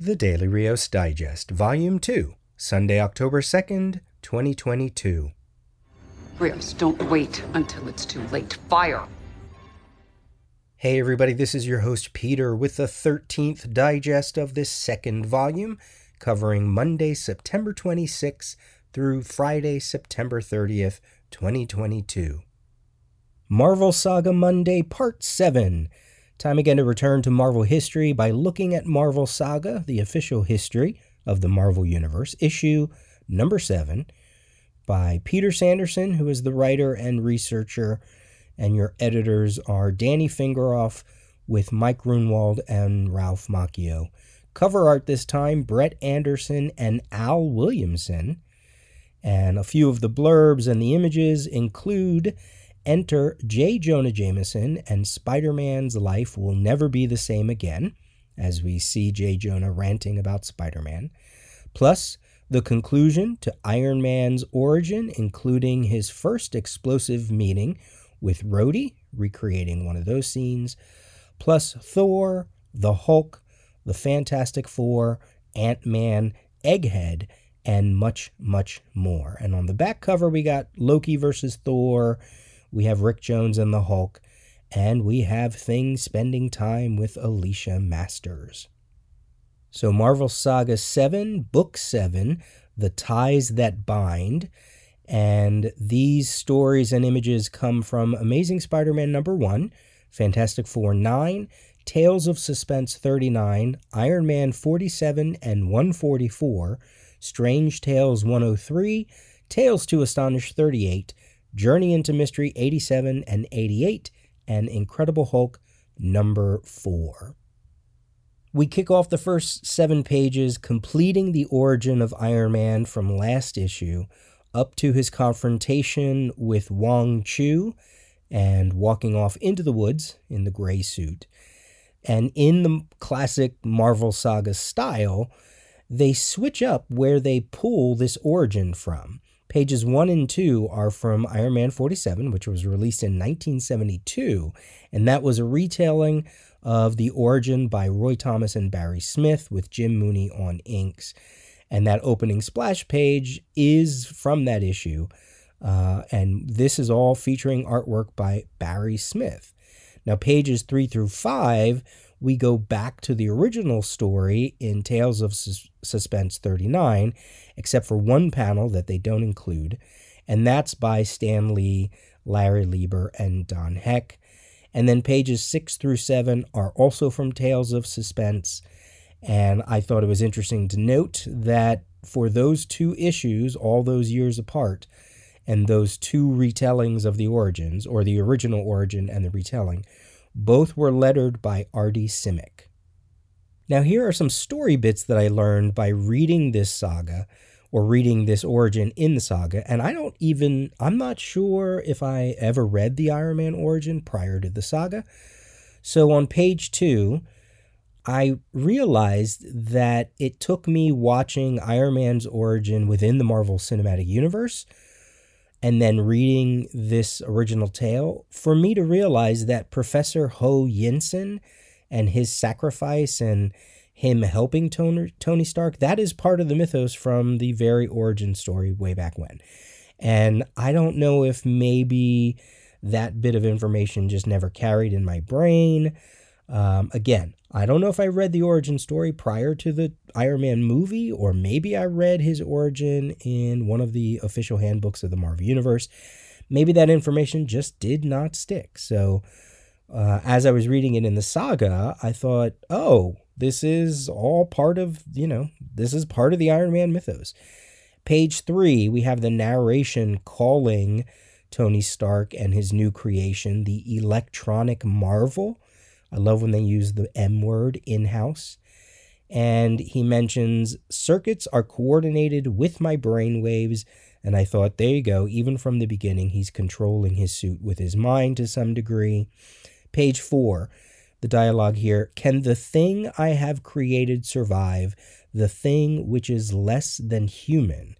The Daily Rios Digest, Volume 2, Sunday, October 2nd, 2022. Rios, don't wait until it's too late. Fire! Hey, everybody, this is your host Peter with the 13th digest of this second volume, covering Monday, September 26th through Friday, September 30th, 2022. Marvel Saga Monday, Part 7 Time again to return to Marvel history by looking at Marvel Saga, the official history of the Marvel Universe, issue number seven by Peter Sanderson, who is the writer and researcher, and your editors are Danny Fingeroth with Mike Gruenwald and Ralph Macchio. Cover art this time, Brent Anderson and Al Williamson. And a few of the blurbs and the images include Enter J. Jonah Jameson, and Spider Man's life will never be the same again, as we see J. Jonah ranting about Spider Man. Plus, the conclusion to Iron Man's origin, including his first explosive meeting with Rhodey, recreating one of those scenes, plus Thor, the Hulk, the Fantastic Four, Ant Man, Egghead, and much, much more. And on the back cover, we got Loki versus Thor we have Rick Jones and the Hulk, and we have Thing spending time with Alicia Masters. So, Marvel Saga 7, Book 7, The Ties That Bind. And these stories and images come from Amazing Spider Man number 1, Fantastic Four 9, Tales of Suspense 39, Iron Man 47 and 144, Strange Tales 103, Tales to Astonish 38, Journey into Mystery 87 and 88, and Incredible Hulk number 4. We kick off the first seven pages completing the origin of Iron Man from last issue up to his confrontation with Wong Chu and walking off into the woods in the gray suit. And in the classic Marvel Saga style, they switch up where they pull this origin from. Pages 1 and 2 are from Iron Man 47, which was released in 1972, and that was a retelling of The Origin by Roy Thomas and Barry Smith with Jim Mooney on inks. And that opening splash page is from that issue. Uh, and this is all featuring artwork by Barry Smith. Now, pages 3 through 5 we go back to the original story in Tales of Sus- Suspense 39, except for one panel that they don't include, and that's by Stan Lee, Larry Lieber, and Don Heck. And then pages 6 through 7 are also from Tales of Suspense. And I thought it was interesting to note that for those two issues, all those years apart, and those two retellings of the origins, or the original origin and the retelling, both were lettered by Artie Simek. Now, here are some story bits that I learned by reading this saga or reading this origin in the saga. And I don't even, I'm not sure if I ever read the Iron Man origin prior to the saga. So on page two, I realized that it took me watching Iron Man's origin within the Marvel Cinematic Universe and then reading this original tale for me to realize that Professor Ho Yinsen and his sacrifice and him helping Tony, Stark, that is part of the mythos from the very origin story way back when. And I don't know if maybe that bit of information just never carried in my brain. Um, again, I don't know if I read the origin story prior to the Iron Man movie, or maybe I read his origin in one of the official handbooks of the Marvel Universe. Maybe that information just did not stick. So, uh, as I was reading it in the saga, I thought, oh, this is all part of, you know, this is part of the Iron Man mythos. Page three, we have the narration calling Tony Stark and his new creation, the electronic marvel I love when they use the M word in house. And he mentions circuits are coordinated with my brain waves. And I thought, there you go. Even from the beginning, he's controlling his suit with his mind to some degree. Page four, the dialogue here Can the thing I have created survive? The thing which is less than human.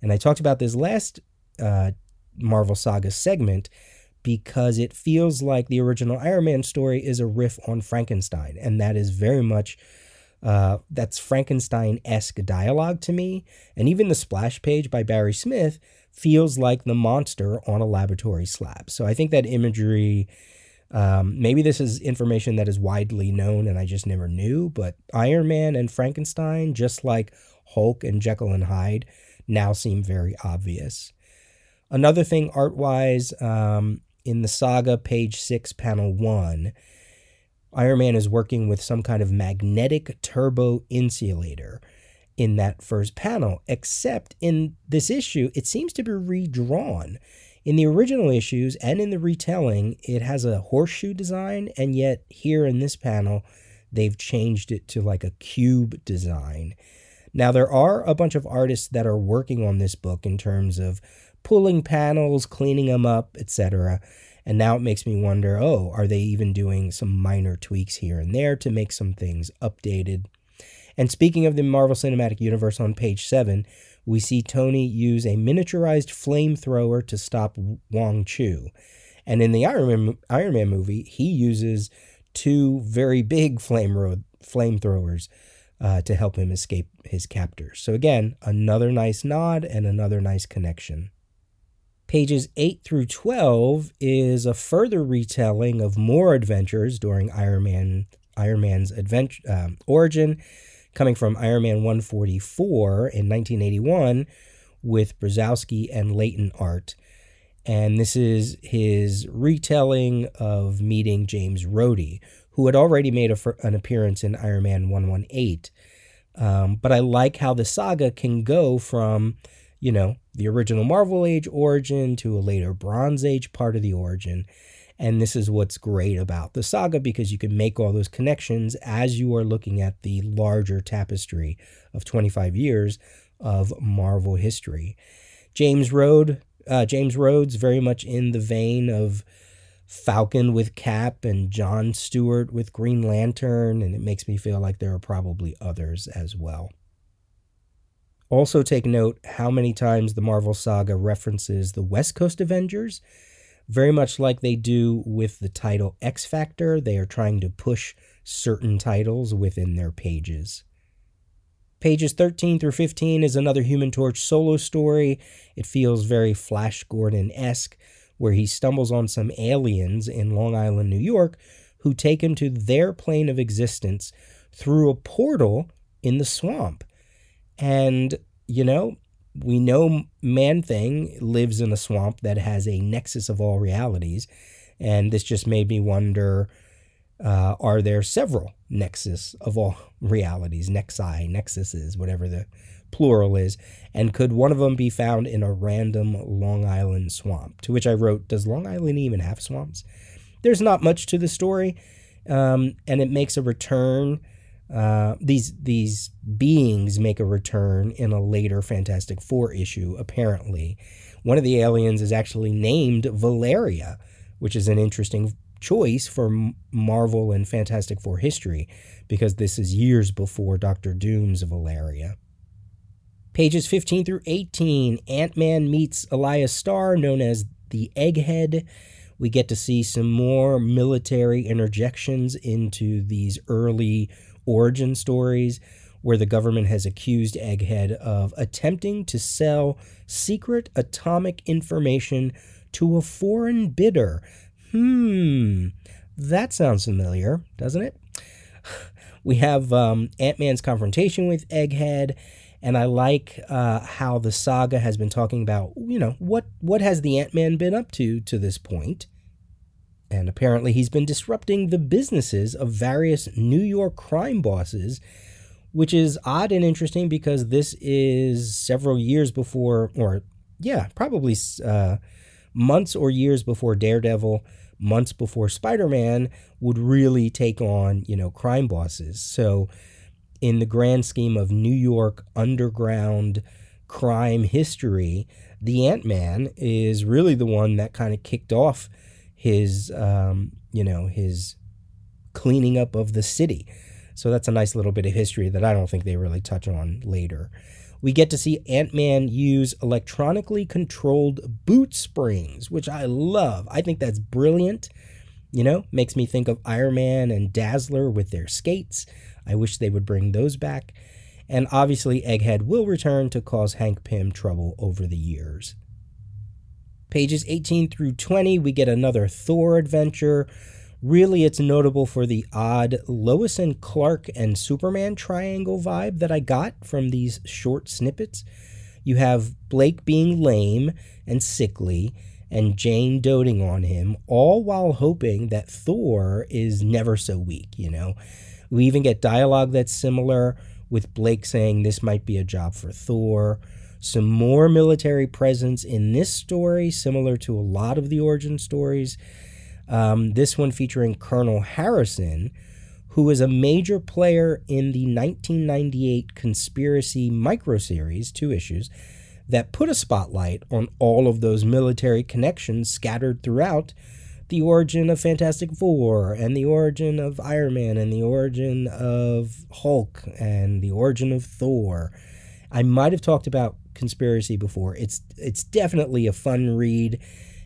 And I talked about this last uh, Marvel Saga segment because it feels like the original Iron Man story is a riff on Frankenstein, and that is very much Uh, that's Frankenstein esque dialogue to me. And even the splash page by Barry Smith feels like the monster on a laboratory slab. So I think that imagery, um, maybe this is information that is widely known and I just never knew, but Iron Man and Frankenstein, just like Hulk and Jekyll and Hyde, now seem very obvious. Another thing, art wise, um, in the saga, page six, panel one, Iron Man is working with some kind of magnetic turbo insulator in that first panel, except in this issue, it seems to be redrawn. In the original issues and in the retelling, it has a horseshoe design, and yet here in this panel, they've changed it to like a cube design. Now, there are a bunch of artists that are working on this book in terms of pulling panels, cleaning them up, etc. And now it makes me wonder oh, are they even doing some minor tweaks here and there to make some things updated? And speaking of the Marvel Cinematic Universe on page 7, we see Tony use a miniaturized flamethrower to stop Wong Chu. And in the Iron Man, Iron Man movie, he uses two very big flame road, flamethrowers uh, to help him escape his captors. So, again, another nice nod and another nice connection. Pages 8 through 12 is a further retelling of more adventures during Iron Man Iron Man's adventure um, origin, coming from Iron Man 144 in 1981 with Brzezowski and Layton art. And this is his retelling of meeting James Rhodey, who had already made a, an appearance in Iron Man 118. Um, but I like how the saga can go from you know, the original Marvel Age origin to a later Bronze Age part of the origin. And this is what's great about the saga because you can make all those connections as you are looking at the larger tapestry of 25 years of Marvel history. James Rhodes, uh, James Rhodes, very much in the vein of Falcon with Cap and John Stewart with Green Lantern, and it makes me feel like there are probably others as well. Also, take note how many times the Marvel saga references the West Coast Avengers. Very much like they do with the title X Factor, they are trying to push certain titles within their pages. Pages 13 through 15 is another Human Torch solo story. It feels very Flash Gordon esque, where he stumbles on some aliens in Long Island, New York, who take him to their plane of existence through a portal in the swamp. And, you know, we know Man Thing lives in a swamp that has a nexus of all realities. And this just made me wonder uh, are there several nexus of all realities, nexi, nexuses, whatever the plural is? And could one of them be found in a random Long Island swamp? To which I wrote, Does Long Island even have swamps? There's not much to the story, um, and it makes a return uh, these these beings make a return in a later Fantastic Four issue. Apparently, one of the aliens is actually named Valeria, which is an interesting choice for Marvel and Fantastic Four history because this is years before Doctor Doom's Valeria. Pages 15 through 18 Ant Man meets Elias Starr, known as the Egghead. We get to see some more military interjections into these early origin stories where the government has accused Egghead of attempting to sell secret atomic information to a foreign bidder. Hmm, that sounds familiar, doesn't it? We have um, Ant Man's confrontation with Egghead, and I like uh, how the saga has been talking about, you know, what what has the Ant Man been up to to this point? And apparently, he's been disrupting the businesses of various New York crime bosses, which is odd and interesting because this is several years before, or yeah, probably uh, months or years before Daredevil, months before Spider Man would really take on, you know, crime bosses. So, in the grand scheme of New York underground crime history, the Ant Man is really the one that kind of kicked off his um, you know his cleaning up of the city. So that's a nice little bit of history that I don't think they really touch on later. We get to see Ant Man use electronically controlled boot springs, which I love. I think that's brilliant. You know, makes me think of Iron Man and Dazzler with their skates. I wish they would bring those back. And obviously, Egghead will return to cause Hank Pym trouble over the years. Pages 18 through 20, we get another Thor adventure. Really, it's notable for the odd Lois and Clark and Superman triangle vibe that I got from these short snippets. You have Blake being lame and sickly, and Jane doting on him, all while hoping that Thor is never so weak, you know? We even get dialogue that's similar, with Blake saying this might be a job for Thor. Some more military presence in this story, similar to a lot of the origin stories. Um, this one featuring Colonel Harrison, who is a major player in the 1998 Conspiracy microseries, two issues, that put a spotlight on all of those military connections scattered throughout the origin of Fantastic Four and the origin of Iron Man and the origin of Hulk and the origin of Thor. I might have talked about Conspiracy before. It's it's definitely a fun read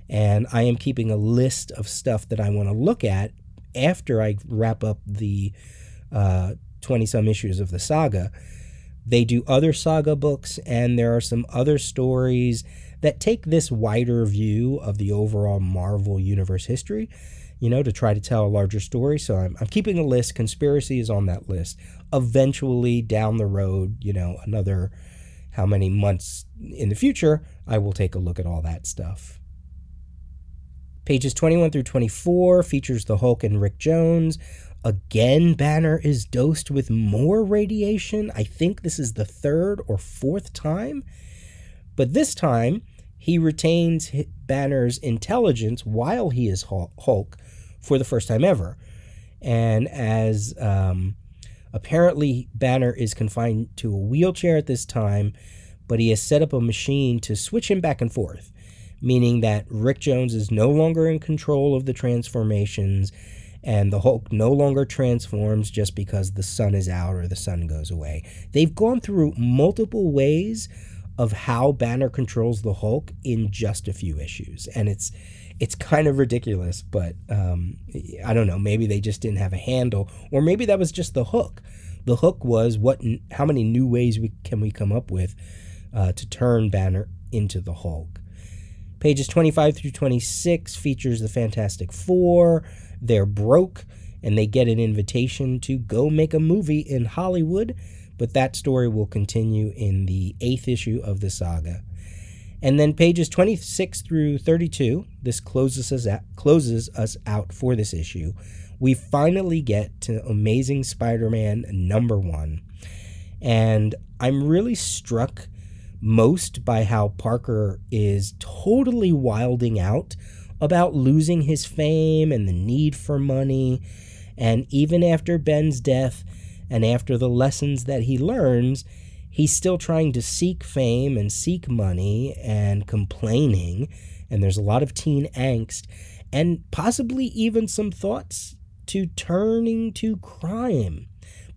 and I am keeping a list of stuff that I want to look at after I wrap up the 20 uh, some issues of the saga they do other saga books, and there are some other stories that take this wider view of the overall Marvel Universe history, you know, to try to tell a larger story. So I'm, I'm keeping a list. Conspiracy is on that list. Eventually, down the road, you know, another how many months in the future, I will take a look at all that stuff. Pages 21 through 24 features the Hulk and Rick Jones. Again, Banner is dosed with more radiation. I think this is the third or fourth time. But this time, he retains Banner's intelligence while he is Hulk for the first time ever. And as um, apparently Banner is confined to a wheelchair at this time, but he has set up a machine to switch him back and forth, meaning that Rick Jones is no longer in control of the transformations and the Hulk no longer transforms just because the sun is out or the sun goes away. They've gone through multiple ways of how Banner controls the Hulk in just a few issues, and it's it's kind of ridiculous. But um, I don't know. Maybe they just didn't have a handle, or maybe that was just the hook. The hook was what? How many new ways we can we come up with uh, to turn Banner into the Hulk? Pages 25 through 26 features the Fantastic Four. They're broke and they get an invitation to go make a movie in Hollywood, but that story will continue in the eighth issue of the saga. And then pages 26 through 32, this closes us out, closes us out for this issue. We finally get to Amazing Spider-Man number 1. And I'm really struck most by how Parker is totally wilding out about losing his fame and the need for money. And even after Ben's death and after the lessons that he learns, he's still trying to seek fame and seek money and complaining. And there's a lot of teen angst and possibly even some thoughts to turning to crime.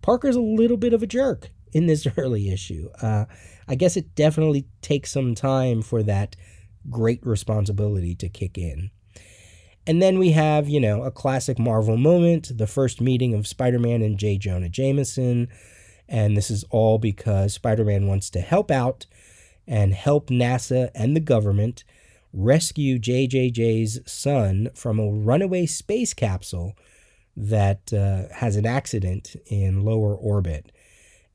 Parker's a little bit of a jerk in this early issue. Uh, I guess it definitely takes some time for that great responsibility to kick in. And then we have, you know, a classic Marvel moment the first meeting of Spider Man and J. Jonah Jameson. And this is all because Spider Man wants to help out and help NASA and the government rescue JJJ's son from a runaway space capsule that uh, has an accident in lower orbit.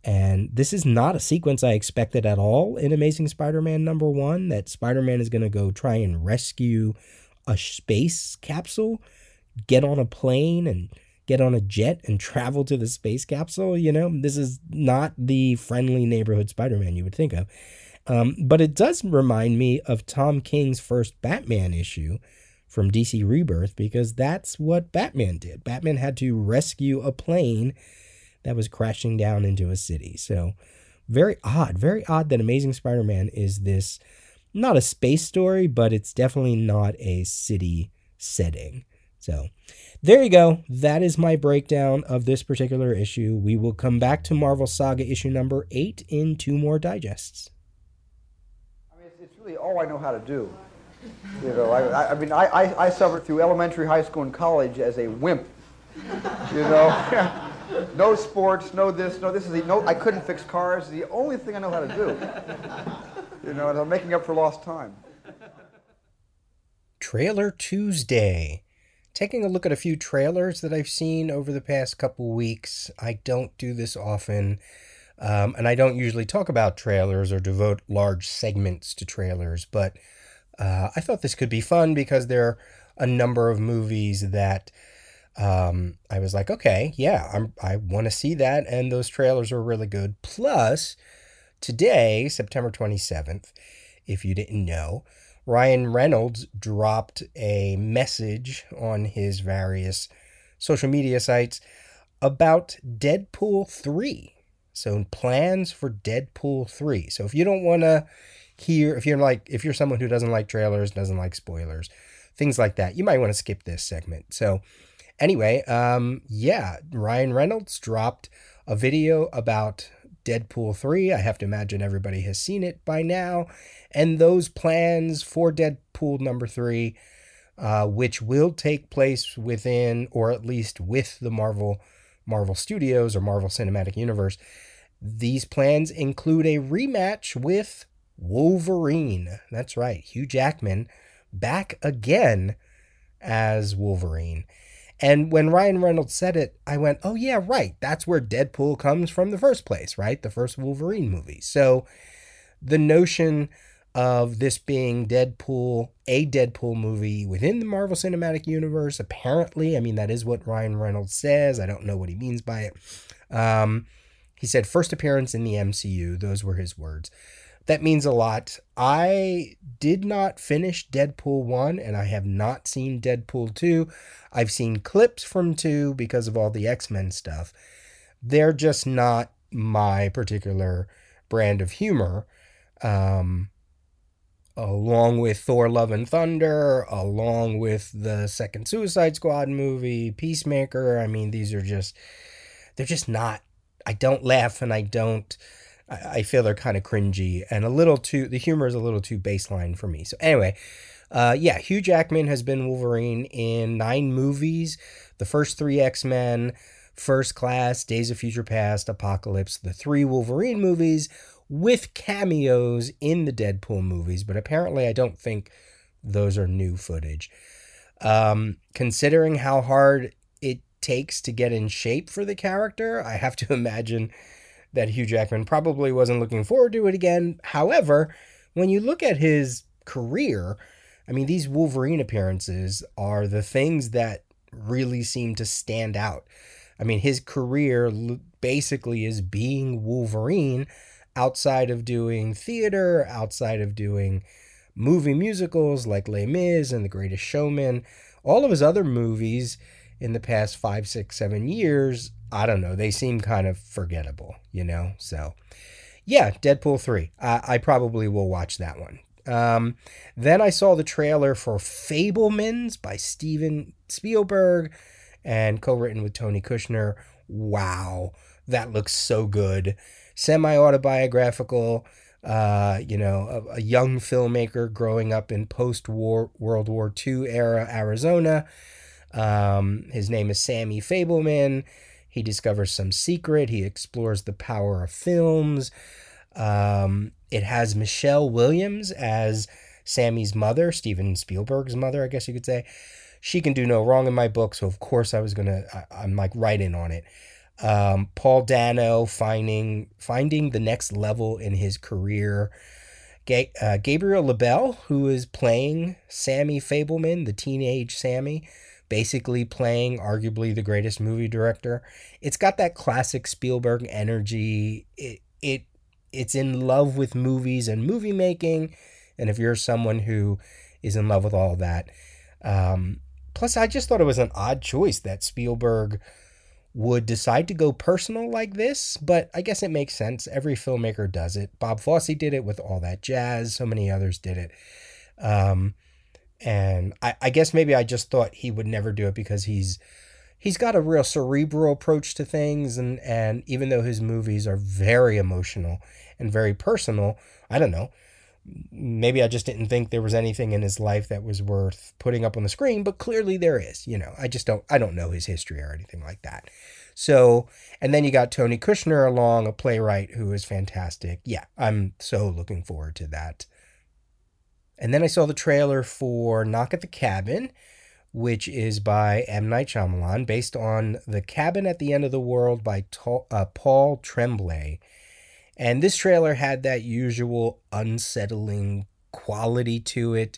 And this is not a sequence I expected at all in Amazing Spider Man number one that Spider Man is going to go try and rescue a space capsule, get on a plane and get on a jet and travel to the space capsule. You know, this is not the friendly neighborhood Spider Man you would think of. Um, but it does remind me of Tom King's first Batman issue from DC Rebirth because that's what Batman did. Batman had to rescue a plane that was crashing down into a city. So, very odd, very odd that Amazing Spider Man is this not a space story, but it's definitely not a city setting. So there you go. That is my breakdown of this particular issue. We will come back to Marvel Saga issue number eight in two more digests. I mean, it's, really all I know how to do. You know, I, I mean, I, I, I suffered through elementary, high school, and college as a wimp. You know, No sports, no this, no this is the, no. I couldn't fix cars. The only thing I know how to do. You know, and I'm making up for lost time. Trailer Tuesday. Taking a look at a few trailers that I've seen over the past couple weeks. I don't do this often, um, and I don't usually talk about trailers or devote large segments to trailers, but uh, I thought this could be fun because there are a number of movies that um, I was like, okay, yeah, I'm, I want to see that, and those trailers were really good. Plus, today, September 27th, if you didn't know, Ryan Reynolds dropped a message on his various social media sites about Deadpool 3. So, plans for Deadpool 3. So, if you don't want to hear, if you're like, if you're someone who doesn't like trailers, doesn't like spoilers, things like that, you might want to skip this segment. So, anyway, um, yeah, Ryan Reynolds dropped a video about Deadpool 3. I have to imagine everybody has seen it by now. And those plans for Deadpool number 3, uh, which will take place within, or at least with the Marvel Marvel Studios or Marvel Cinematic Universe. These plans include a rematch with Wolverine. That's right, Hugh Jackman back again as Wolverine. And when Ryan Reynolds said it, I went, oh, yeah, right. That's where Deadpool comes from the first place, right? The first Wolverine movie. So the notion of this being Deadpool, a Deadpool movie within the Marvel Cinematic Universe, apparently, I mean, that is what Ryan Reynolds says. I don't know what he means by it. Um, he said, first appearance in the MCU. Those were his words that means a lot. I did not finish Deadpool 1 and I have not seen Deadpool 2. I've seen clips from 2 because of all the X Men stuff. They're just not my particular brand of humor. Um, along with Thor Love and Thunder, along with the second Suicide Squad movie, Peacemaker. I mean, these are just, they're just not, I don't laugh and I don't I, feel they're kind of cringy and a little too the humor is a little too baseline for me. So anyway, uh, yeah, Hugh Jackman has been Wolverine in nine movies. The first three X Men, First Class, Days of Future Past, Apocalypse, the three Wolverine movies with cameos in the Deadpool movies. But apparently, I don't think those are new footage. Um, considering how hard it takes to get in shape for the character, I have to imagine that Hugh Jackman probably wasn't looking forward to it again. However, when you look at his career, I mean, these Wolverine appearances are the things that really seem to stand out. I mean, his career basically is being Wolverine outside of doing theater, outside of doing movie musicals like Les Mis and The Greatest Showman. All of his other movies in the past five, six, seven years I don't know. They seem kind of forgettable, you know? So, yeah, Deadpool 3. I, I probably will watch that one. Um, then I saw the trailer for Fabelmans by Steven Spielberg and co written with Tony Kushner. Wow, that looks so good. Semi autobiographical, uh, you know, a, a young filmmaker growing up in post war World War II era Arizona. Um, his name is Sammy Fabelman. He discovers some secret. He explores the power of films. Um, it has Michelle Williams as Sammy's mother, Steven Spielberg's mother, I guess you could say. She can do no wrong in my book, so of course I was gonna. I, am like right in on it. Um, Paul Dano finding finding the next level in his career. Ga- uh, Gabriel LaBelle, who is playing Sammy Fabelman, the teenage Sammy, basically playing arguably the greatest movie director. It's got that classic Spielberg energy. It it it's in love with movies and movie making, and if you're someone who is in love with all that, um, plus I just thought it was an odd choice that Spielberg would decide to go personal like this, but I guess it makes sense. Every filmmaker does it. Bob Fosse did it with all that jazz. So many others did it. Um, and I, I guess maybe I just thought he would never do it because he's he's got a real cerebral approach to things and and even though his movies are very emotional and very personal i don't know maybe i just didn't think there was anything in his life that was worth putting up on the screen but clearly there is you know i just don't i don't know his history or anything like that So, and then you got Tony Kushner along, a playwright who is fantastic. Yeah, I'm so looking forward to that. And then I saw the trailer for Knock at the Cabin, which is by M. Night Shyamalan, based on The Cabin at the End of the World by uh, Paul Tremblay. And this trailer had that usual unsettling quality to it.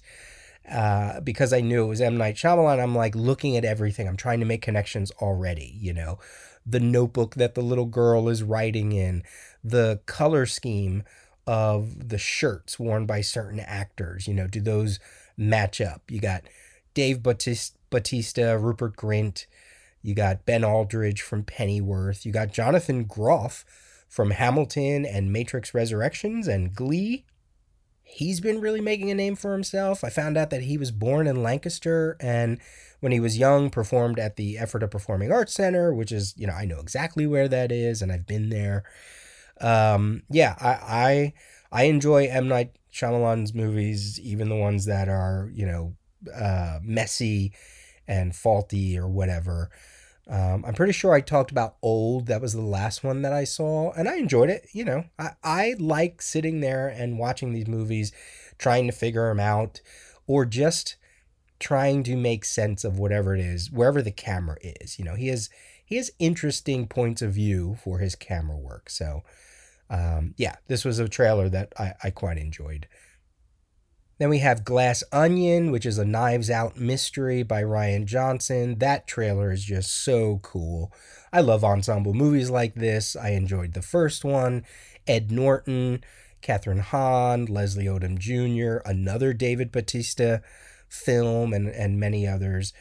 Uh, because I knew it was M. Night Shyamalan, I'm like looking at everything. I'm trying to make connections already, you know. The notebook that the little girl is writing in, the color scheme of the shirts worn by certain actors, you know, do those match up? You got Dave Batista, Bautista Rupert Grint, you got Ben Aldridge from Pennyworth, you got Jonathan Groff from Hamilton and Matrix Resurrections and Glee. He's been really making a name for himself. I found out that he was born in Lancaster and when he was young performed at the Ephrata Performing Arts Center, which is, you know, I know exactly where that is and I've been there. Um, yeah, I, I I enjoy M Night Shyamalan's movies, even the ones that are, you know, uh, messy and faulty or whatever. Um, I'm pretty sure I talked about Old. That was the last one that I saw, and I enjoyed it. You know, I, I like sitting there and watching these movies, trying to figure them out, or just trying to make sense of whatever it is, wherever the camera is. You know, he has he has interesting points of view for his camera work. So, um, yeah, this was a trailer that I, I quite enjoyed. Then we have Glass Onion, which is a Knives Out mystery by Rian Johnson. That trailer is just so cool. I love ensemble movies like this. I enjoyed the first one. Ed Norton, Kathryn Hahn, Leslie Odom Jr., another David Batista film, and, and many others.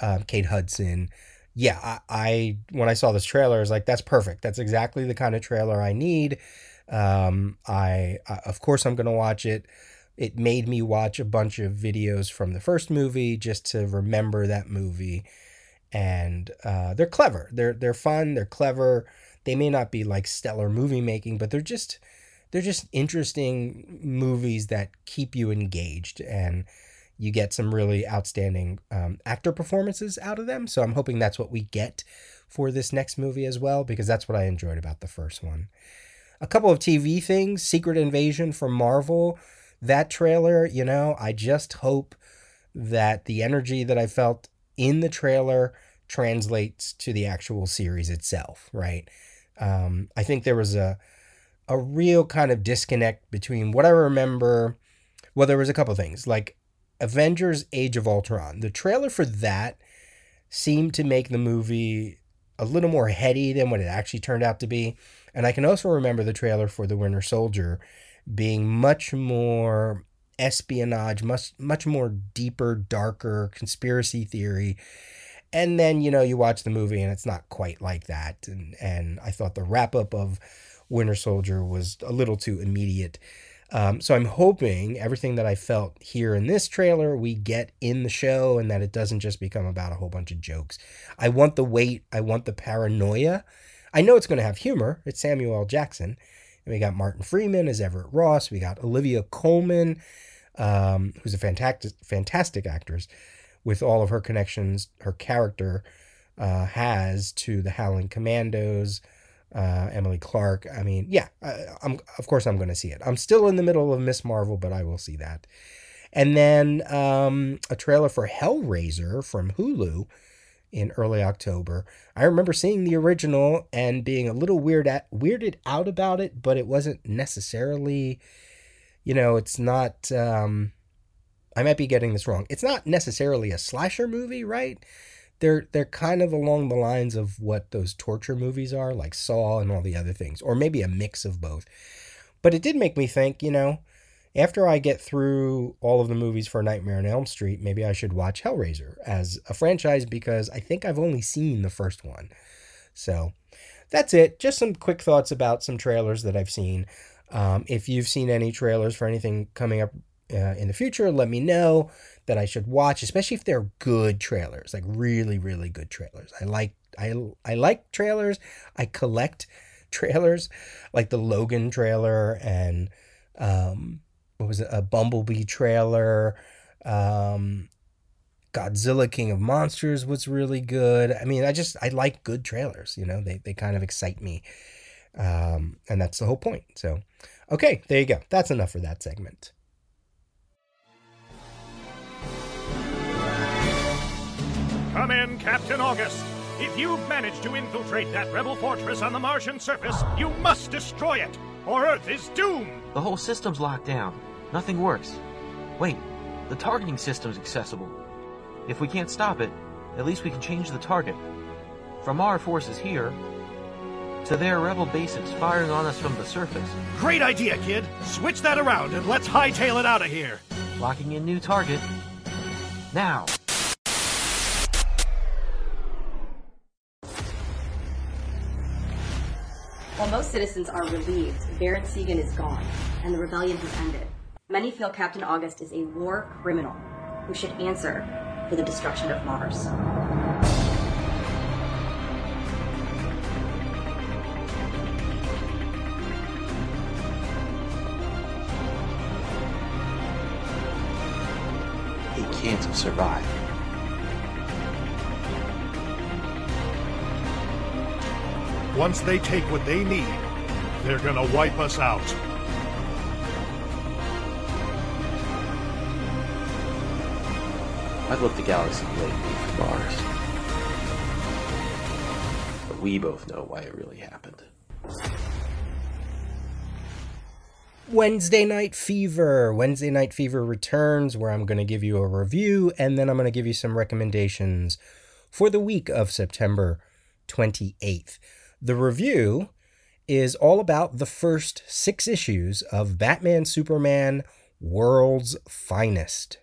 Um, Kate Hudson. Yeah, I, I when I saw this trailer, I was like, that's perfect. That's exactly the kind of trailer I need. Um, I, I of course I'm gonna watch it it made me watch a bunch of videos from the first movie just to remember that movie. And uh, they're clever. They're they're fun. They're clever. They may not be like stellar movie making, but they're just they're just interesting movies that keep you engaged and you get some really outstanding um, actor performances out of them. So I'm hoping that's what we get for this next movie as well, because that's what I enjoyed about the first one. A couple of TV things Secret Invasion from Marvel that trailer, you know, I just hope that the energy that I felt in the trailer translates to the actual series itself, right? Um, I think there was a a real kind of disconnect between what I remember. Well, there was a couple things like Avengers: Age of Ultron. The trailer for that seemed to make the movie a little more heady than what it actually turned out to be. And I can also remember the trailer for The Winter Soldier being much more espionage, much much more deeper, darker conspiracy theory. And then, you know, you watch the movie and it's not quite like that. And and I thought the wrap up of Winter Soldier was a little too immediate. Um, so I'm hoping everything that I felt here in this trailer we get in the show and that it doesn't just become about a whole bunch of jokes. I want the weight, I want the paranoia. I know it's going to have humor. It's Samuel L. Jackson. And we got Martin Freeman as Everett Ross. We got Olivia Colman, um, who's a fantastic, fantastic actress with all of her connections, her character uh, has to the Howling Commandos, uh, Emily Clark. I mean, yeah, I, am of course I'm going to see it. I'm still in the middle of Ms. Marvel, but I will see that. And then um, a trailer for Hellraiser from Hulu in early October. I remember seeing the original and being a little weird at, weirded out about it, but it wasn't necessarily, you know, it's not. Um, I might be getting this wrong. It's not necessarily a slasher movie, right? They're they're kind of along the lines of what those torture movies are, like Saw and all the other things, or maybe a mix of both. But it did make me think, you know, after I get through all of the movies for Nightmare on Elm Street, maybe I should watch Hellraiser as a franchise because I think I've only seen the first one. So that's it. Just some quick thoughts about some trailers that I've seen. Um, if you've seen any trailers for anything coming up uh, in the future, let me know that I should watch, especially if they're good trailers, like really, really good trailers. I like I I like trailers. I collect trailers, like the Logan trailer and um, what was it, a Bumblebee trailer. Um, Godzilla King of Monsters was really good. I mean, I just I like good trailers, you know. They they kind of excite me. Um, and that's the whole point. So, okay, there you go. That's enough for that segment. Come in, Captain August. If you've managed to infiltrate that rebel fortress on the Martian surface, you must destroy it, or Earth is doomed. The whole system's locked down. Nothing works. Wait, the targeting system's accessible. If we can't stop it, at least we can change the target. From our forces here to their rebel bases firing on us from the surface. Great idea, kid. Switch that around and let's hightail it out of here. Locking in new target. Now. While most citizens are relieved, Barrett Segan is gone, and the rebellion has ended. Many feel Captain August is a war criminal who should answer for the destruction of Mars. He can't survive. Once they take what they need, they're gonna wipe us out. I've looked the galaxy lately for Mars. But we both know why it really happened. Wednesday Night Fever. Wednesday Night Fever returns, where I'm going to give you a review and then I'm going to give you some recommendations for the week of September 28th. The review is all about the first six issues of Batman Superman World's Finest.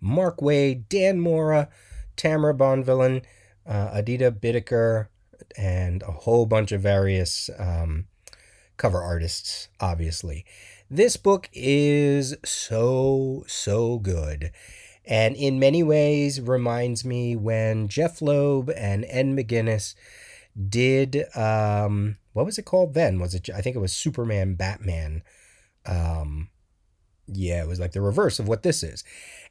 Mark Waid, Dan Mora, Tamara Bonvillain, uh, Aditya Bidikar, and a whole bunch of various um, cover artists, obviously. This book is so, so good. And in many ways reminds me when Jeph Loeb and Ed McGuinness did um what was it called then? Was it I think it was Superman Batman. Um yeah, it was like the reverse of what this is.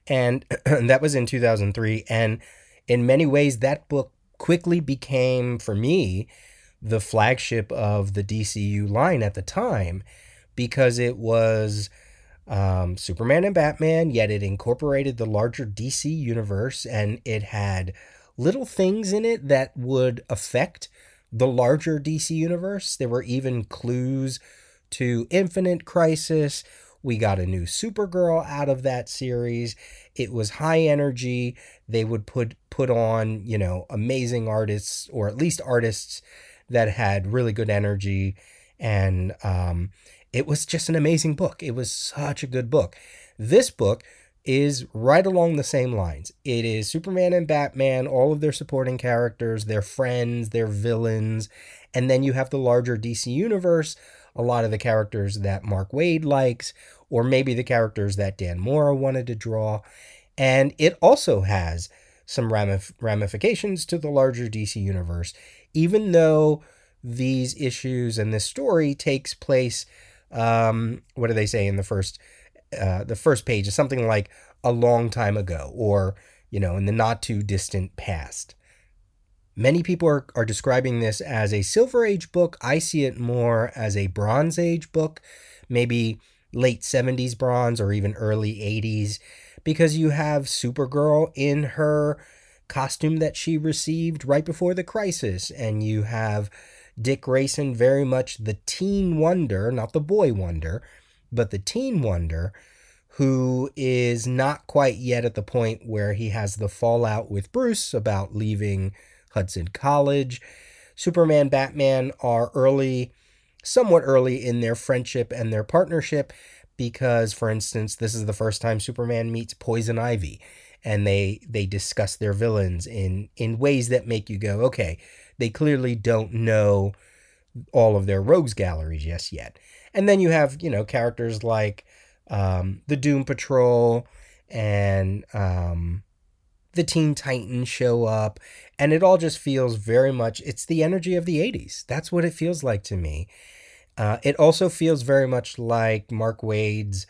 And that was in 2003 and in many ways that book quickly became for me the flagship of the DCU line at the time because it was um, Superman and Batman, yet it incorporated the larger DC universe and it had little things in it that would affect the larger DC universe. There were even clues to Infinite Crisis. We got a new Supergirl out of that series. It was high energy. They would put put on, you know, amazing artists or at least artists that had really good energy and um, it was just an amazing book. It was such a good book. This book is right along the same lines. It is Superman and Batman, all of their supporting characters, their friends, their villains, and then you have the larger DC universe, a lot of the characters that Mark Waid likes, or maybe the characters that Dan Mora wanted to draw. And it also has some ramif- ramifications to the larger DC universe, even though these issues and this story takes place. Um, what do they say in the first uh, the first page is something like a long time ago or you know in the not too distant past. Many people are, are describing this as a silver age book. I see it more as a bronze age book maybe late 70s bronze or even early 80s because you have supergirl in her costume that she received right before the crisis and you have dick grayson very much the teen wonder not the boy wonder but the teen wonder who is not quite yet at the point where he has the fallout with Bruce about leaving Hudson College. Superman, Batman are early, somewhat early in their friendship and their partnership because for instance, this is the first time Superman meets Poison Ivy and they they discuss their villains in in ways that make you go, okay, they clearly don't know all of their rogues galleries just yet. And then you have, you know, characters like um, the Doom Patrol and um, the Teen Titans show up. And it all just feels very much, it's the energy of the 80s. That's what it feels like to me. Uh, it also feels very much like Mark Waid's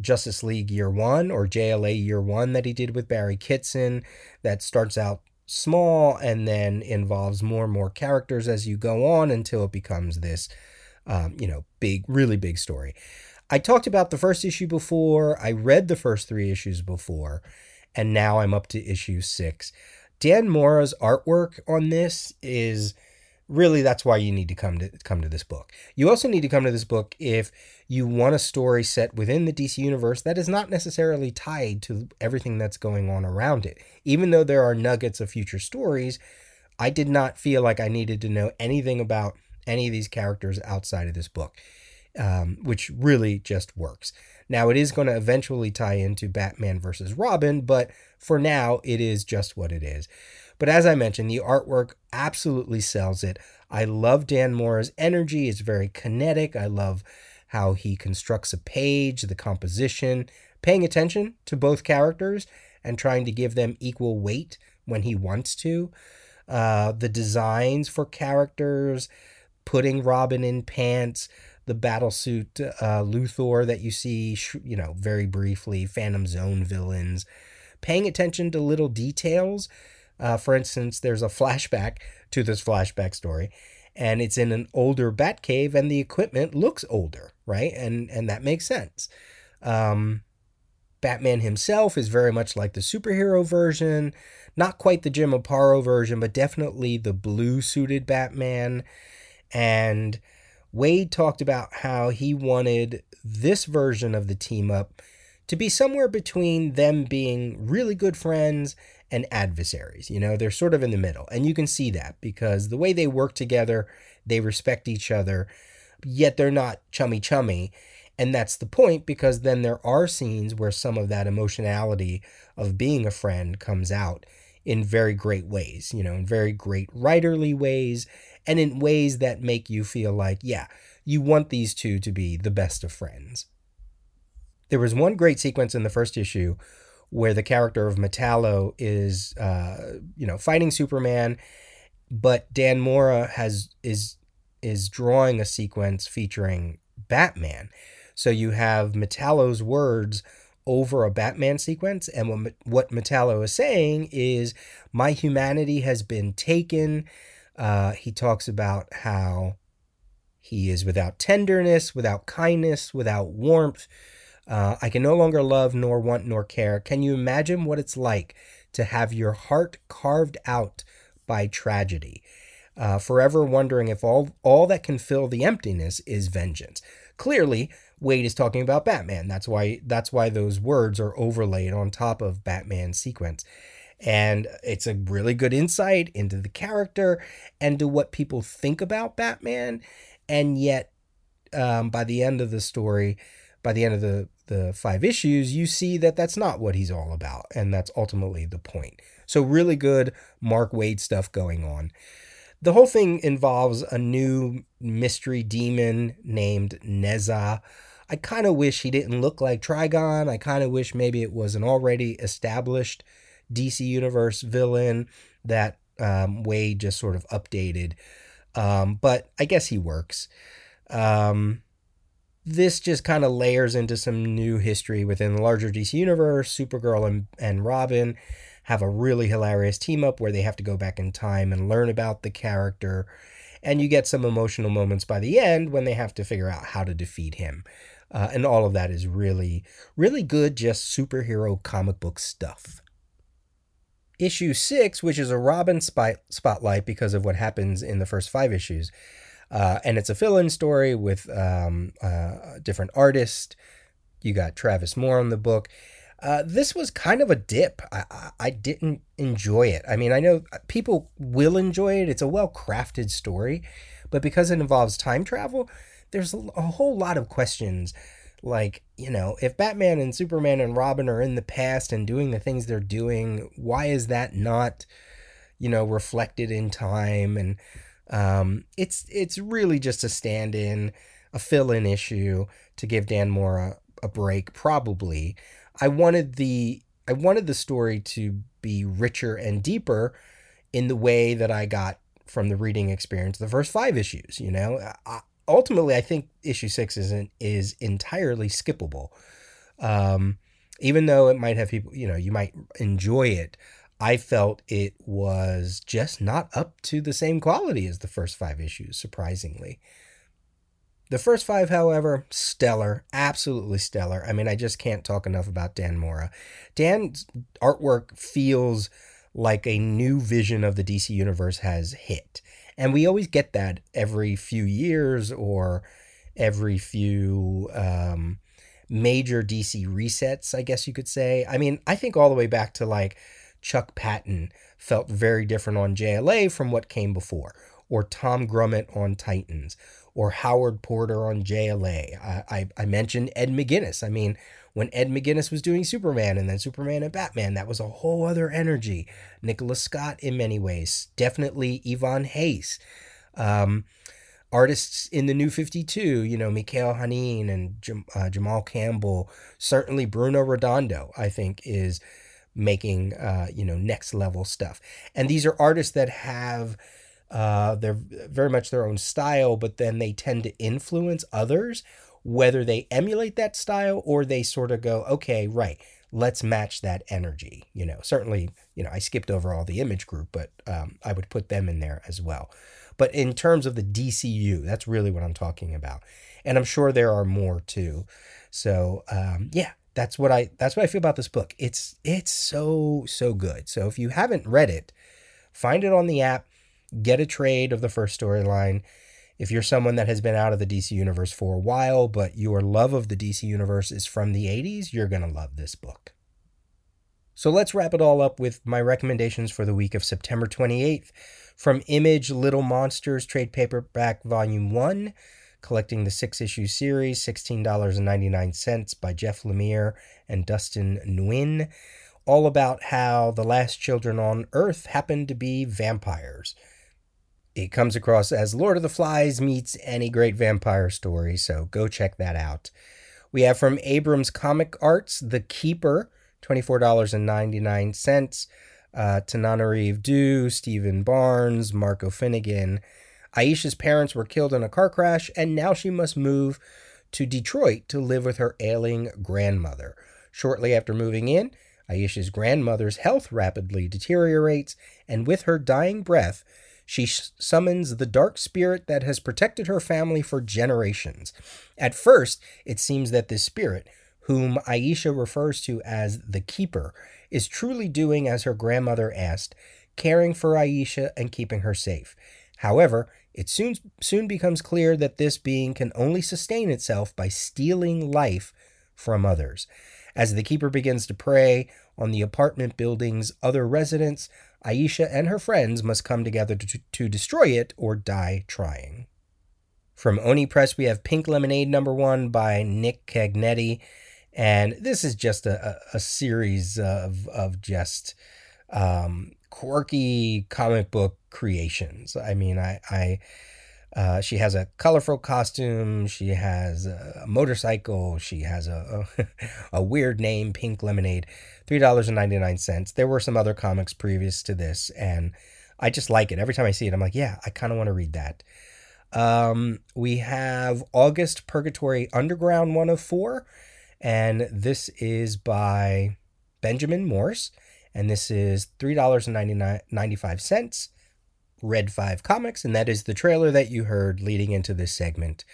Justice League Year One or JLA Year One that he did with Barry Kitson that starts out small and then involves more and more characters as you go on until it becomes this, um, you know, big, really big story. I talked about the first issue before. I read the first three issues before, and now I'm up to issue six. Dan Mora's artwork on this is really that's why you need to come to come to this book. You also need to come to this book if you want a story set within the DC universe that is not necessarily tied to everything that's going on around it. Even though there are nuggets of future stories, I did not feel like I needed to know anything about any of these characters outside of this book, um, which really just works. Now, it is going to eventually tie into Batman versus Robin, but for now, it is just what it is. But as I mentioned, the artwork absolutely sells it. I love Dan Mora's energy, it's very kinetic. I love how he constructs a page, the composition, paying attention to both characters and trying to give them equal weight when he wants to. Uh, the designs for characters, putting Robin in pants, the battlesuit uh, Luthor that you see, you know, very briefly, Phantom Zone villains, paying attention to little details uh, for instance, there's a flashback to this flashback story, and it's in an older Batcave, and the equipment looks older, right? And and that makes sense. Um, Batman himself is very much like the superhero version, not quite the Jim Aparo version, but definitely the blue suited Batman. And Waid talked about how he wanted this version of the team up to be somewhere between them being really good friends and adversaries. You know, they're sort of in the middle. And you can see that because the way they work together, they respect each other, yet they're not chummy chummy. And that's the point because then there are scenes where some of that emotionality of being a friend comes out in very great ways, you know, in very great writerly ways and in ways that make you feel like, yeah, you want these two to be the best of friends. There was one great sequence in the first issue where the character of Metallo is, uh, you know, fighting Superman, but Dan Mora has is is drawing a sequence featuring Batman. So you have Metallo's words over a Batman sequence, and what what Metallo is saying is, "My humanity has been taken." Uh, he talks about how he is without tenderness, without kindness, without warmth. Uh, I can no longer love, nor want, nor care. Can you imagine what it's like to have your heart carved out by tragedy? Uh, forever wondering if all, all that can fill the emptiness is vengeance. Clearly, Waid is talking about Batman. That's why that's why those words are overlaid on top of Batman's sequence. And it's a really good insight into the character and to what people think about Batman. And yet, um, by the end of the story, by the end of the the five issues, you see that that's not what he's all about. And that's ultimately the point. So, really good Mark Waid stuff going on. The whole thing involves a new mystery demon named Nezha. I kind of wish he didn't look like Trigon. I kind of wish maybe it was an already established DC Universe villain that um, Waid just sort of updated. Um, but I guess he works. Um, this just kind of layers into some new history within the larger DC universe. Supergirl and, and Robin have a really hilarious team up where they have to go back in time and learn about the character. And you get some emotional moments by the end when they have to figure out how to defeat him. Uh, and all of that is really, really good, just superhero comic book stuff. Issue six, which is a Robin spot- spotlight because of what happens in the first five issues, uh, and it's a fill in story with um, uh, different artists. You got Travis Moore on the book. Uh, this was kind of a dip. I, I, I, didn't enjoy it. I mean, I know people will enjoy it. It's a well crafted story, but because it involves time travel, there's a, a whole lot of questions. Like, you know, if Batman and Superman and Robin are in the past and doing the things they're doing, why is that not, you know, reflected in time? And um, it's it's really just a stand-in, a fill-in issue to give Dan Mora a, a break. Probably, I wanted the I wanted the story to be richer and deeper in the way that I got from the reading experience the first five issues. You know, I, ultimately, I think issue six isn't is entirely skippable. Um, even though it might have people, you know, you might enjoy it, I felt it was just not up to the same quality as the first five issues, surprisingly. The first five, however, stellar, absolutely stellar. I mean, I just can't talk enough about Dan Mora. Dan's artwork feels like a new vision of the DC universe has hit. And we always get that every few years or every few um, major DC resets, I guess you could say. I mean, I think all the way back to like Chuck Patton felt very different on JLA from what came before, or Tom Grummett on Titans, or Howard Porter on JLA. I, I, I mentioned Ed McGuinness. I mean, when Ed McGuinness was doing Superman and then Superman and Batman, that was a whole other energy. Nicola Scott, in many ways, definitely Ivan Reis. Um, artists in the New 52, you know, Mikel Janín and Jam- uh, Jamal Campbell, certainly Bruno Redondo, I think, is making, uh, you know, next level stuff. And these are artists that have uh, they're very much their own style, but then they tend to influence others, whether they emulate that style or they sort of go, okay, right, let's match that energy. You know, certainly, you know, I skipped over all the image group, but um, I would put them in there as well. But in terms of the DCU, that's really what I'm talking about, and I'm sure there are more too. So um, yeah, that's what I that's what I feel about this book. It's it's so so good. So if you haven't read it, find it on the app get a trade of the first storyline. If you're someone that has been out of the DC universe for a while, but your love of the DC universe is from the 80s, you're going to love this book. So let's wrap it all up with my recommendations for the week of September 28th from Image Little Monsters Trade Paperback Volume 1, collecting the six issue series, $16.99 by Jeff Lemire and Dustin Nguyen, all about how the last children on Earth happened to be vampires. It comes across as Lord of the Flies meets any great vampire story, so go check that out. We have from Abrams Comic Arts, The Keeper, $24.99. Uh, Tananarive Due, Steven Barnes, Marco Finnegan. Aisha's parents were killed in a car crash, and now she must move to Detroit to live with her ailing grandmother. Shortly after moving in, Aisha's grandmother's health rapidly deteriorates, and with her dying breath, she summons the dark spirit that has protected her family for generations. At first, it seems that this spirit, whom Aisha refers to as the Keeper, is truly doing as her grandmother asked, caring for Aisha and keeping her safe. However, it soon, soon becomes clear that this being can only sustain itself by stealing life from others. As the keeper begins to prey on the apartment building's other residents, Aisha and her friends must come together to, to destroy it or die trying. From Oni Press, we have Pink Lemonade number one by Nick Cagnetti. And this is just a, a, series of, of just um, quirky comic book creations. I mean, I, I uh, she has a colorful costume. She has a motorcycle. She has a, a, a weird name, Pink Lemonade. $3.99. There were some other comics previous to this, and I just like it. Every time I see it, I'm like, yeah, I kind of want to read that. Um, we have August Purgatory Underground 104, and this is by Benjamin Morse, and this is $3.95. Red 5 Comics, and that is the trailer that you heard leading into this segment.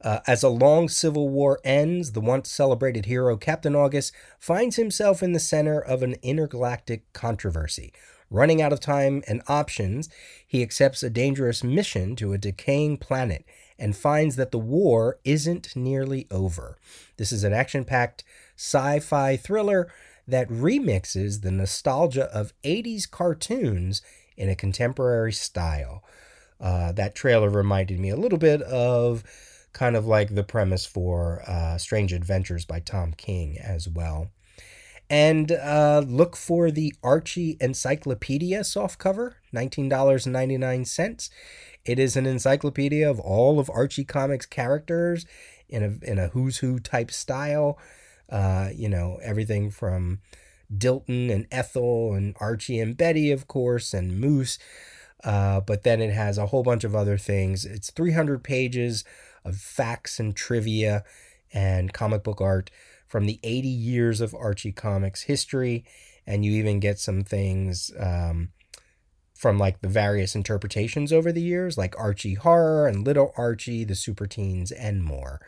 Uh, as a long civil war ends, the once celebrated hero Captain August finds himself in the center of an intergalactic controversy. Running out of time and options, he accepts a dangerous mission to a decaying planet and finds that the war isn't nearly over. This is an action packed sci fi thriller that remixes the nostalgia of 80s cartoons in a contemporary style. Uh, that trailer reminded me a little bit of kind of like the premise for uh, Strange Adventures by Tom King as well. And uh, look for the Archie Encyclopedia softcover, $19.99. It is an encyclopedia of all of Archie Comics characters in a, in a who's who type style. Uh, you know, everything from Dilton and Ethel and Archie and Betty, of course, and Moose. Uh, but then it has a whole bunch of other things. It's 300 pages of facts and trivia and comic book art from the 80 years of Archie Comics history, and you even get some things um, from like the various interpretations over the years, like Archie Horror and Little Archie, the Super Teens, and more.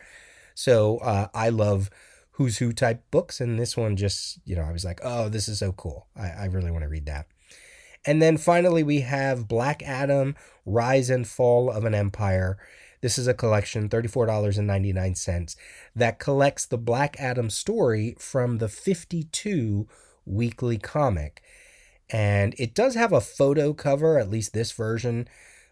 So uh, I love Who's Who type books, and this one just, you know, I was like, oh, this is so cool. I, I really want to read that. And then finally, we have Black Adam Rise and Fall of an Empire. This is a collection, $34.99, that collects the Black Adam story from the 52 weekly comic. And it does have a photo cover, at least this version,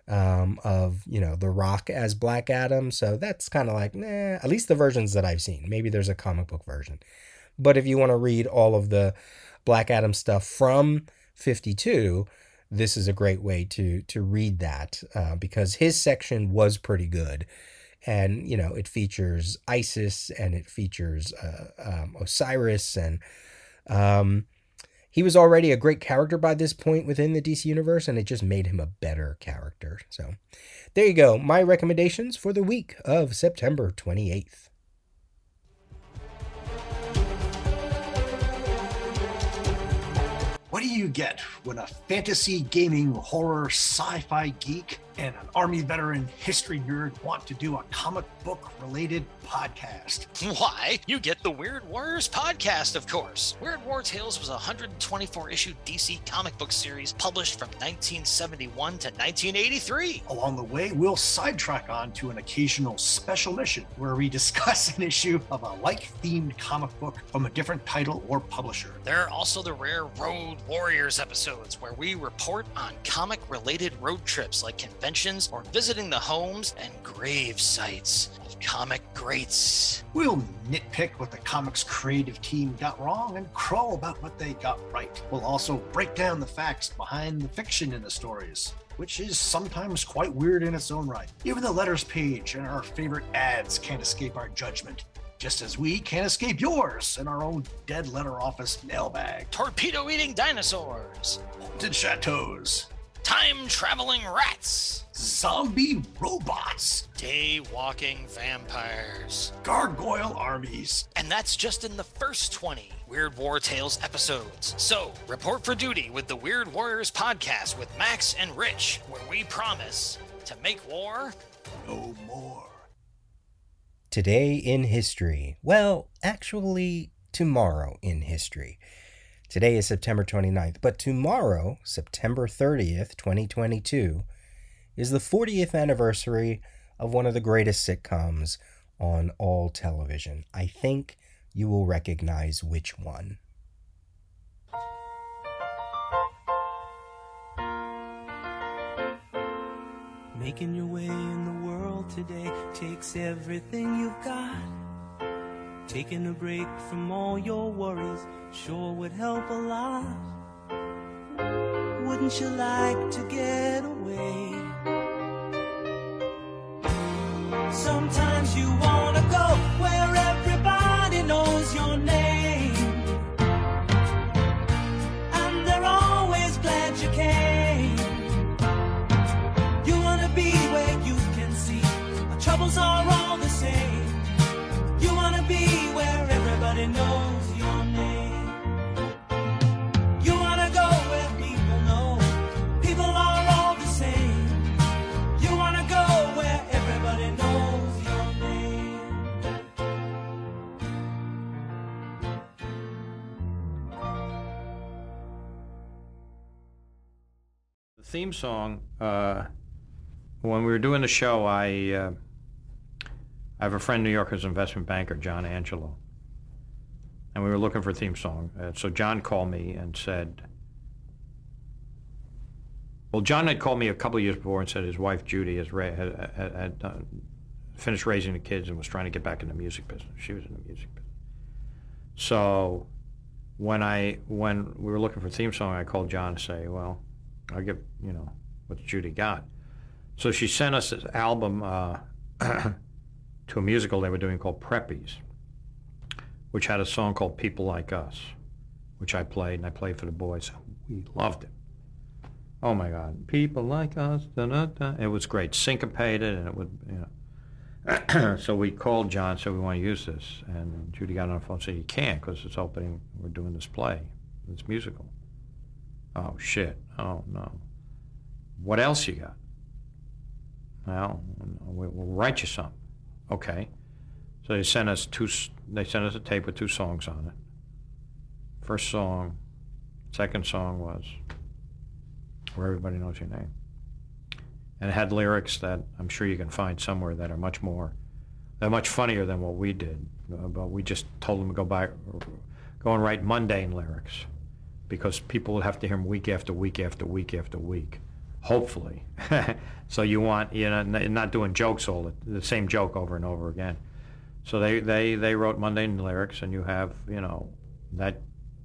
um, of, you know, The Rock as Black Adam. So that's kind of like, nah, at least the versions that I've seen. Maybe there's a comic book version. But if you want to read all of the Black Adam stuff from 52, this is a great way to to read that uh, because his section was pretty good, and you know it features Isis and it features uh, um, Osiris and um, he was already a great character by this point within the DC universe, and it just made him a better character. So there you go, my recommendations for the week of September twenty eighth. What do you get when a fantasy, gaming, horror, sci fi geek and an Army veteran history nerd want to do a comic book related podcast? Why, you get the Weird Warriors podcast, of course. Weird War Tales was a 124 issue DC comic book series published from 1971 to 1983. Along the way, we'll sidetrack on to an occasional special mission where we discuss an issue of a like themed comic book from a different title or publisher. There are also the rare Road Warriors episodes where we report on comic related road trips like conventions or visiting the homes and grave sites of comic greats. We'll nitpick what the comics creative team got wrong and crow about what they got right. We'll also break down the facts behind the fiction in the stories. Which is sometimes quite weird in its own right. Even the letters page and our favorite ads can't escape our judgment just as we can't escape yours in our own dead letter office mailbag. Torpedo eating dinosaurs, Haunted chateaus, time traveling rats, zombie robots, day walking vampires, gargoyle armies. And that's just in the first 20 Weird War Tales episodes. So, report for duty with the Weird Warriors podcast with Max and Rich, where we promise to make war no more. Today in history. Well, actually, tomorrow in history. Today is September 29th, but tomorrow, September 30th, 2022, is the 40th anniversary of one of the greatest sitcoms on all television. I think you will recognize which one. Making your way in the world today takes everything you've got. Taking a break from all your worries sure would help a lot. Wouldn't you like to get away? Sometimes you wanna theme song, uh, when we were doing the show, I, uh, I have a friend New Yorker's investment banker, John Angelo. And we were looking for a theme song. Uh, so John called me and said, well, John had called me a couple years before and said his wife Judy has ra- had, had, had uh, finished raising the kids and was trying to get back in the music business. She was in the music business. So when I when we were looking for a theme song, I called John to say, well, I'll give you know what Judy got. So she sent us this album uh, to a musical they were doing called Preppies, which had a song called People Like Us, which I played and I played for the boys. We loved it. Oh my God, people like us. Da, da, da. It was great, syncopated, and it would, you know. so we called John, said we want to use this, and Judy got on the phone and said you can't because it's opening. We're doing this play, this musical. Oh shit! Oh no! What else you got? Well, we- we'll write you something. Okay. So they sent us two. They sent us a tape with two songs on it. First song, second song was "Where Everybody Knows Your Name," and it had lyrics that I'm sure you can find somewhere that are much more, that much funnier than what we did. Uh, But we just told them to go back, go and write mundane lyrics, because people would have to hear them week after week after week after week. Hopefully, so you want you know not doing jokes all the, the same joke over and over again. So they, they, they wrote mundane lyrics, and you have you know that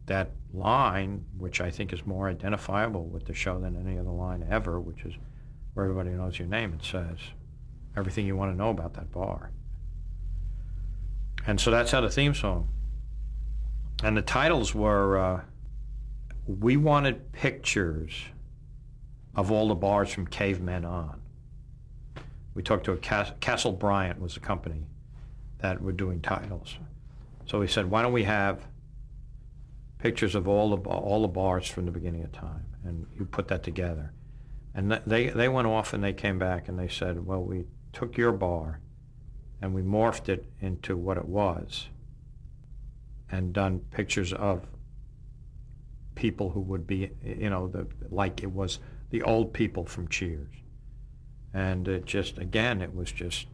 that line, which I think is more identifiable with the show than any other line ever, which is where everybody knows your name. It says everything you want to know about that bar. And so that's how the theme song. And the titles were uh, we wanted pictures of all the bars from cavemen on. We talked to a Cas- Castle Bryant was the company that were doing titles. So we said, why don't we have pictures of all the all the bars from the beginning of time, and you put that together. And th- they they went off and they came back and they said, well, we took your bar, and we morphed it into what it was, and done pictures of people who would be, you know, the like it was the old people from Cheers, and it just again it was just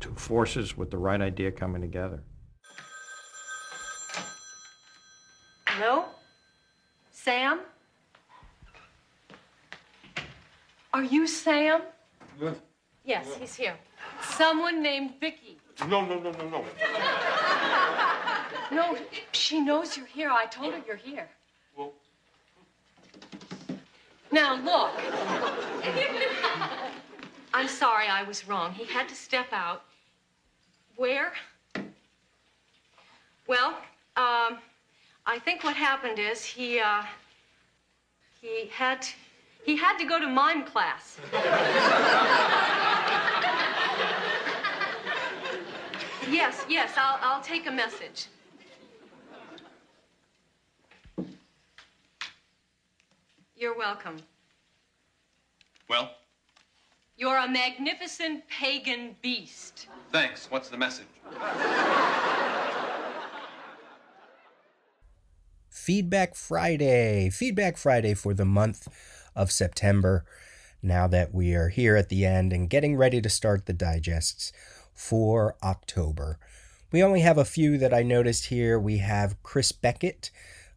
two forces with the right idea coming together. Hello? Sam? Are you Sam? Yes, he's here. Someone named Vicky. No, no, no, no, no. No, she knows you're here. I told her you're here. Now, look. I'm sorry I was wrong. He had to step out. Where? Well, um, I think what happened is he, uh, he had, he had to go to mime class. yes, yes, I'll, I'll take a message. You're welcome. Well, You're a magnificent pagan beast. thanks. What's the message? Feedback Friday. Feedback Friday for the month of September. Now that we are here at the end and getting ready to start the digests for October. We only have a few that I noticed here. We have Chris Beckett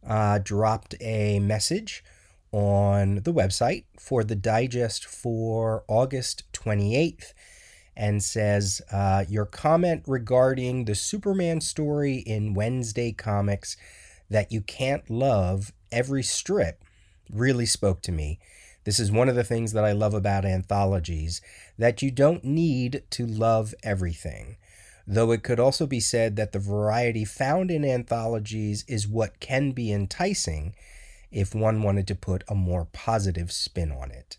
uh, dropped a message on the website for the digest for August 28th and says, uh, Your comment regarding the Superman story in Wednesday Comics that you can't love every strip really spoke to me. This is one of the things that I love about anthologies that you don't need to love everything. Though it could also be said that the variety found in anthologies is what can be enticing if one wanted to put a more positive spin on it.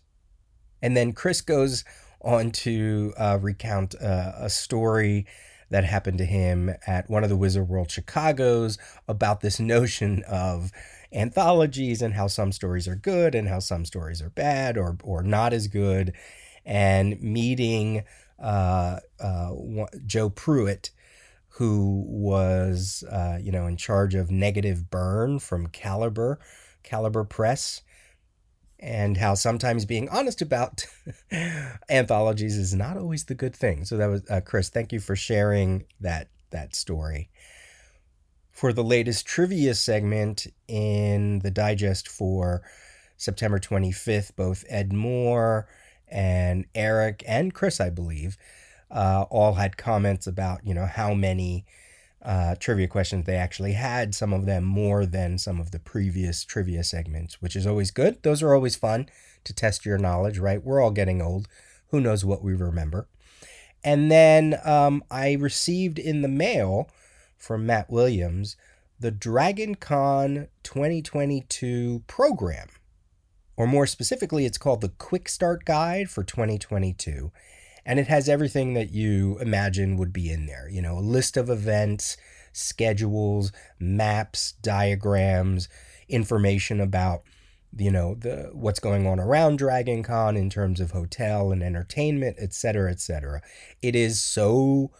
And then Chris goes on to uh, recount uh, a story that happened to him at one of the Wizard World Chicago's about this notion of anthologies and how some stories are good and how some stories are bad or, or not as good, and meeting uh, uh, Joe Pruett, who was uh, you know in charge of Negative Burn from Caliber, Caliber Press, and how sometimes being honest about anthologies is not always the good thing. So that was uh, Chris. Thank you for sharing that that story. For the latest trivia segment in the digest for September 25th, both Ed Moore and Eric and Chris, I believe, uh, all had comments about you know how many uh, trivia questions they actually had. Some of them more than some of the previous trivia segments, which is always good. Those are always fun to test your knowledge, right? We're all getting old. Who knows what we remember? And then um, I received in the mail from Matt Williams the Dragon Con 2022 program. Or more specifically, it's called the Quick Start Guide for 2022. And it has everything that you imagine would be in there. You know, a list of events, schedules, maps, diagrams, information about you know the what's going on around Dragon Con in terms of hotel and entertainment, et cetera, et cetera. It is so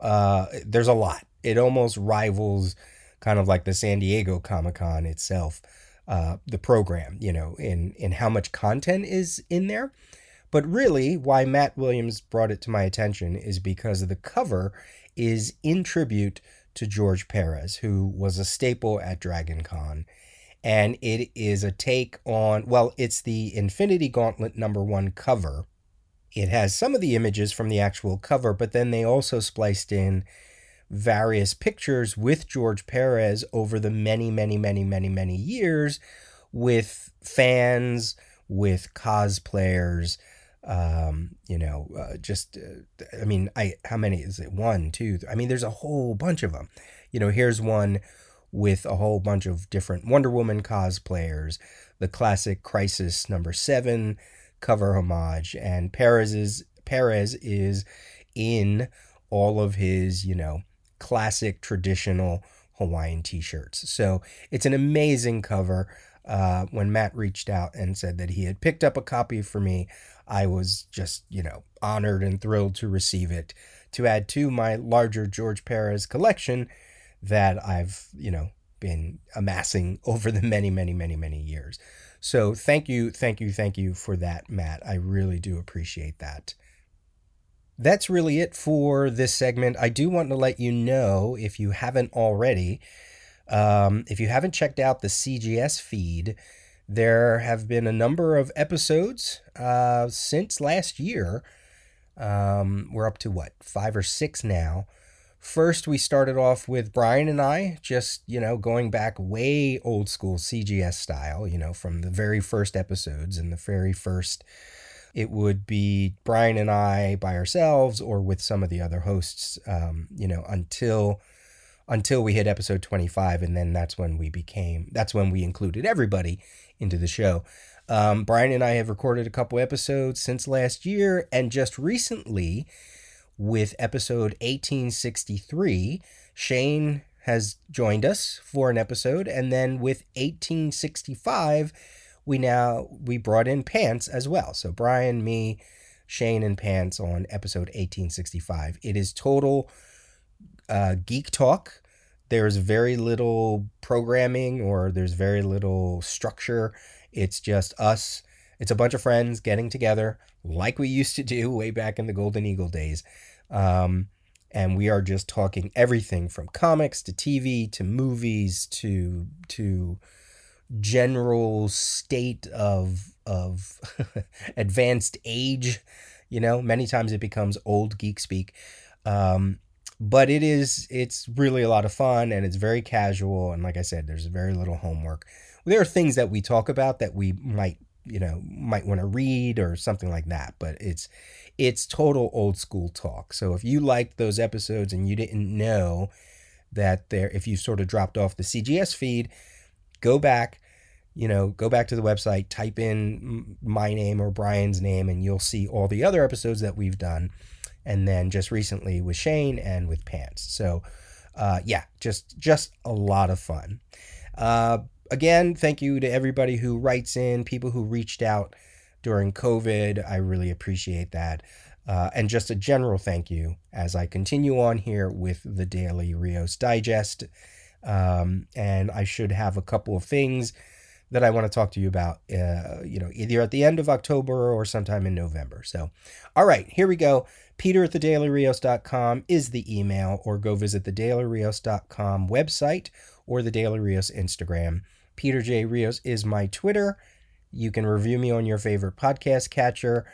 uh, there's a lot. It almost rivals kind of like the San Diego Comic Con itself, uh, the program, you know, in in how much content is in there. But really, why Matt Williams brought it to my attention is because the cover is in tribute to George Perez, who was a staple at Dragon Con. And it is a take on well it's the infinity gauntlet number one cover. It has some of the images from the actual cover but then they also spliced in various pictures with george perez over the many many many many many years with fans with cosplayers um you know uh, just uh, i mean i how many is it one two th- i mean there's a whole bunch of them you know here's one with a whole bunch of different Wonder Woman cosplayers, the classic Crisis number seven cover homage, and Perez Perez is in all of his, you know, classic traditional Hawaiian t-shirts. So it's an amazing cover. Uh, when Matt reached out and said that he had picked up a copy for me, I was just, you know, honored and thrilled to receive it to add to my larger George Perez collection that I've, you know, been amassing over the many, many, many, many years. So thank you, thank you, thank you for that, Matt. I really do appreciate that. That's really it for this segment. I do want to let you know, if you haven't already, um, if you haven't checked out the CGS feed, there have been a number of episodes uh, since last year. Um, we're up to what, five or six now First, we started off with Brian and I, just, you know, going back way old school CGS style, you know, from the very first episodes and the very first. It would be Brian and I by ourselves or with some of the other hosts, um, you know, until until we hit episode 25 and then that's when we became that's when we included everybody into the show um, brian and i have recorded a couple episodes since last year and just recently with episode 1863. Shane has joined us for an episode, and then with 1865, we now we brought in Pants as well. So Brian, me, Shane, and Pants on episode 1865. It is total uh, geek talk. There's very little programming or there's very little structure. It's just us. It's a bunch of friends getting together, like we used to do way back in the Golden Eagle days. Um, and we are just talking everything from comics to TV to movies to to general state of of advanced age. You know, many times it becomes old geek speak. Um, but it is it's really a lot of fun and it's very casual and like I said, there's very little homework. There are things that we talk about that we might you know might want to read or something like that but it's it's total old school talk so if you liked those episodes and you didn't know that there if you sort of dropped off the cgs feed go back you know go back to the website type in my name or brian's name and you'll see all the other episodes that we've done and then just recently with shane and with pants so uh, yeah just just a lot of fun uh, again, thank you to everybody who writes in, people who reached out during COVID. I really appreciate that. Uh, and just a general thank you as I continue on here with the Daily Rios Digest. Um, and I should have a couple of things that I want to talk to you about, uh, you know, either at the end of October or sometime in November. So, all right, here we go. Peter at thedailyrios.com is the email, or go visit the dailyrios.com website or the Daily Rios Instagram. Peter J. Rios is my Twitter. You can review me on your favorite podcast catcher.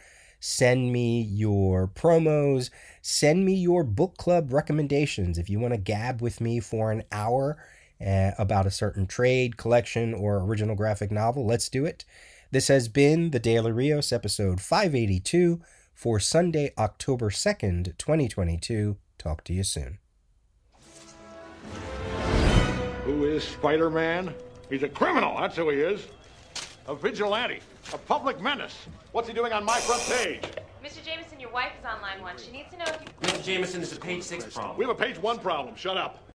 Send me your promos. Send me your book club recommendations. If you want to gab with me for an hour uh, about a certain trade, collection, or original graphic novel, let's do it. This has been the Daily Rios, episode 582 for Sunday, October 2nd, 2022. Talk to you soon. Who is Spider Man? He's a criminal, that's who he is. A vigilante, a public menace. What's he doing on my front page? Mr. Jameson, your wife is on line one. She needs to know if you. Mr. Jameson, it's a page six problem. We have a page one problem. Shut up.